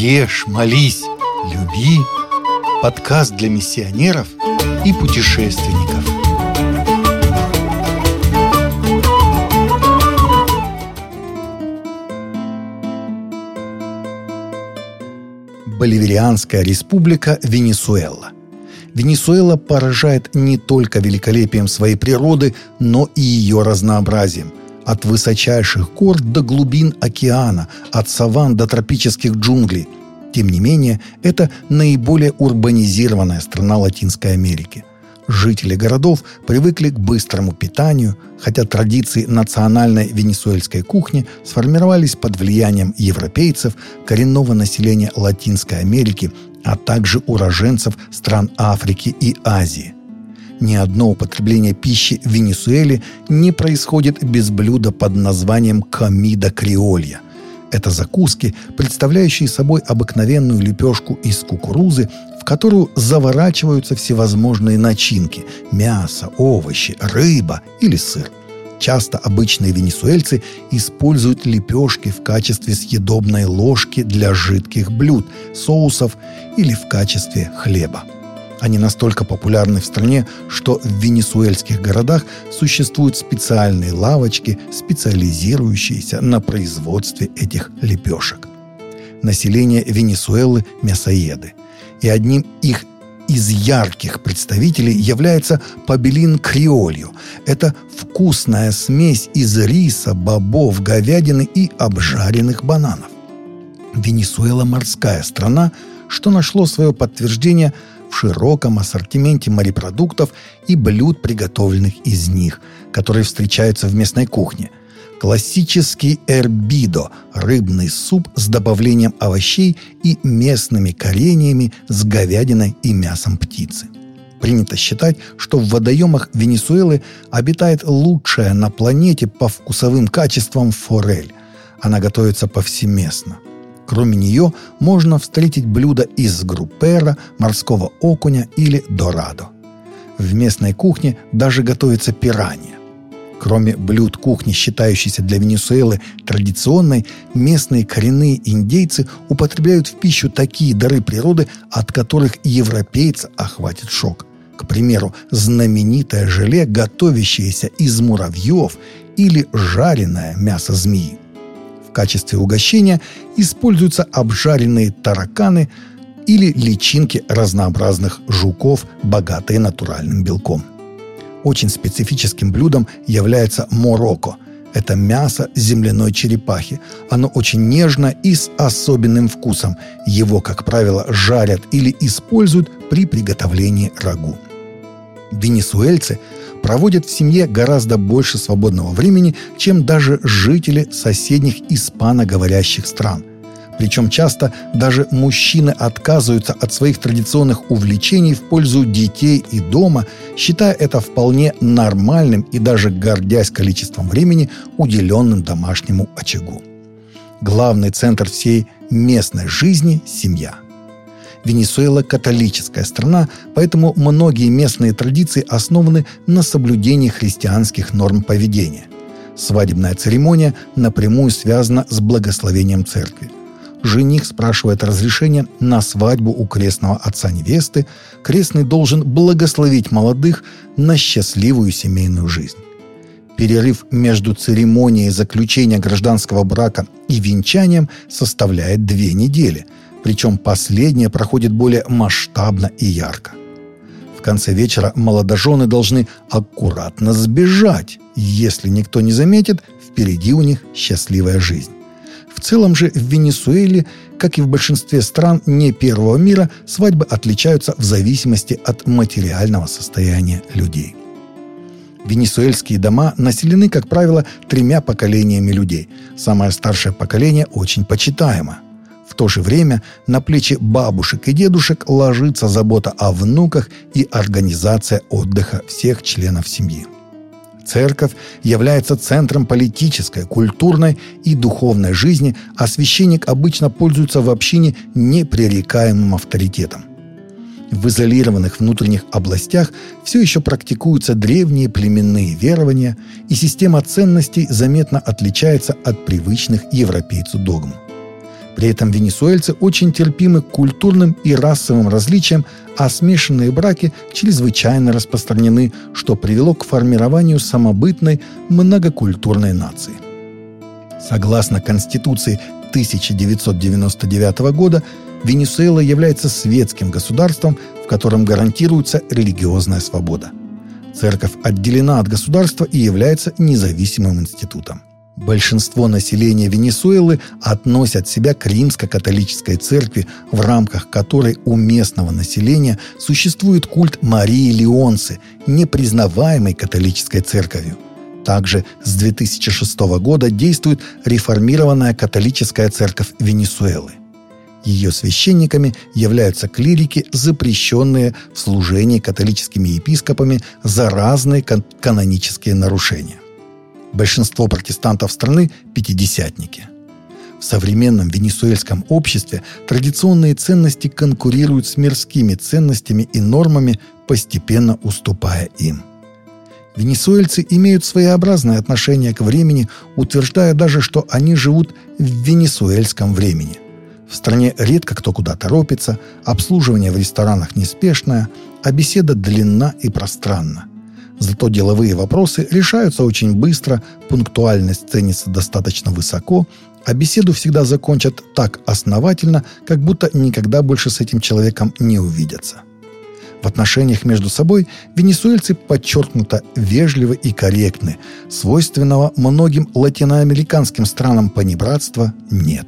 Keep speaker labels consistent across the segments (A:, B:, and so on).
A: Ешь, молись, люби. Подкаст для миссионеров и путешественников. Боливарианская республика Венесуэла. Венесуэла поражает не только великолепием своей природы, но и ее разнообразием. От высочайших гор до глубин океана, от саван до тропических джунглей. Тем не менее, это наиболее урбанизированная страна Латинской Америки. Жители городов привыкли к быстрому питанию, хотя традиции национальной венесуэльской кухни сформировались под влиянием европейцев, коренного населения Латинской Америки, а также уроженцев стран Африки и Азии. Ни одно употребление пищи в Венесуэле не происходит без блюда под названием «комида креолья». Это закуски, представляющие собой обыкновенную лепешку из кукурузы, в которую заворачиваются всевозможные начинки – мясо, овощи, рыба или сыр. Часто обычные венесуэльцы используют лепешки в качестве съедобной ложки для жидких блюд, соусов или в качестве хлеба. Они настолько популярны в стране, что в венесуэльских городах существуют специальные лавочки, специализирующиеся на производстве этих лепешек. Население Венесуэлы – мясоеды. И одним их из ярких представителей является пабелин криолью. Это вкусная смесь из риса, бобов, говядины и обжаренных бананов. Венесуэла – морская страна, что нашло свое подтверждение в широком ассортименте морепродуктов и блюд, приготовленных из них, которые встречаются в местной кухне. Классический эрбидо – рыбный суп с добавлением овощей и местными кореньями с говядиной и мясом птицы. Принято считать, что в водоемах Венесуэлы обитает лучшая на планете по вкусовым качествам форель. Она готовится повсеместно. Кроме нее можно встретить блюда из группера, морского окуня или дорадо. В местной кухне даже готовится пиранья. Кроме блюд кухни, считающейся для Венесуэлы традиционной, местные коренные индейцы употребляют в пищу такие дары природы, от которых европейца охватит шок. К примеру, знаменитое желе, готовящееся из муравьев или жареное мясо змеи. В качестве угощения используются обжаренные тараканы или личинки разнообразных жуков, богатые натуральным белком. Очень специфическим блюдом является мороко. Это мясо земляной черепахи. Оно очень нежно и с особенным вкусом. Его, как правило, жарят или используют при приготовлении рагу. Венесуэльцы проводят в семье гораздо больше свободного времени, чем даже жители соседних испаноговорящих стран. Причем часто даже мужчины отказываются от своих традиционных увлечений в пользу детей и дома, считая это вполне нормальным и даже гордясь количеством времени, уделенным домашнему очагу. Главный центр всей местной жизни – семья. Венесуэла – католическая страна, поэтому многие местные традиции основаны на соблюдении христианских норм поведения. Свадебная церемония напрямую связана с благословением церкви жених спрашивает разрешение на свадьбу у крестного отца невесты, крестный должен благословить молодых на счастливую семейную жизнь. Перерыв между церемонией заключения гражданского брака и венчанием составляет две недели, причем последняя проходит более масштабно и ярко. В конце вечера молодожены должны аккуратно сбежать. Если никто не заметит, впереди у них счастливая жизнь. В целом же в Венесуэле, как и в большинстве стран не первого мира, свадьбы отличаются в зависимости от материального состояния людей. Венесуэльские дома населены, как правило, тремя поколениями людей. Самое старшее поколение очень почитаемо. То же время на плечи бабушек и дедушек ложится забота о внуках и организация отдыха всех членов семьи. Церковь является центром политической, культурной и духовной жизни, а священник обычно пользуется в общине непререкаемым авторитетом. В изолированных внутренних областях все еще практикуются древние племенные верования, и система ценностей заметно отличается от привычных европейцу догм. При этом венесуэльцы очень терпимы к культурным и расовым различиям, а смешанные браки чрезвычайно распространены, что привело к формированию самобытной многокультурной нации. Согласно Конституции 1999 года, Венесуэла является светским государством, в котором гарантируется религиозная свобода. Церковь отделена от государства и является независимым институтом. Большинство населения Венесуэлы относят себя к римско-католической церкви, в рамках которой у местного населения существует культ Марии Леонцы, непризнаваемой католической церковью. Также с 2006 года действует реформированная католическая церковь Венесуэлы. Ее священниками являются клирики, запрещенные в служении католическими епископами за разные кан- канонические нарушения. Большинство протестантов страны – пятидесятники. В современном венесуэльском обществе традиционные ценности конкурируют с мирскими ценностями и нормами, постепенно уступая им. Венесуэльцы имеют своеобразное отношение к времени, утверждая даже, что они живут в венесуэльском времени. В стране редко кто куда торопится, обслуживание в ресторанах неспешное, а беседа длинна и пространна – Зато деловые вопросы решаются очень быстро, пунктуальность ценится достаточно высоко, а беседу всегда закончат так основательно, как будто никогда больше с этим человеком не увидятся. В отношениях между собой венесуэльцы подчеркнуто вежливы и корректны. Свойственного многим латиноамериканским странам понебратства нет.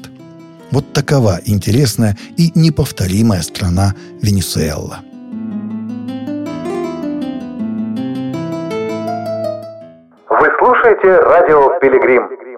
A: Вот такова интересная и неповторимая страна Венесуэла.
B: Слушаете радио «Пилигрим».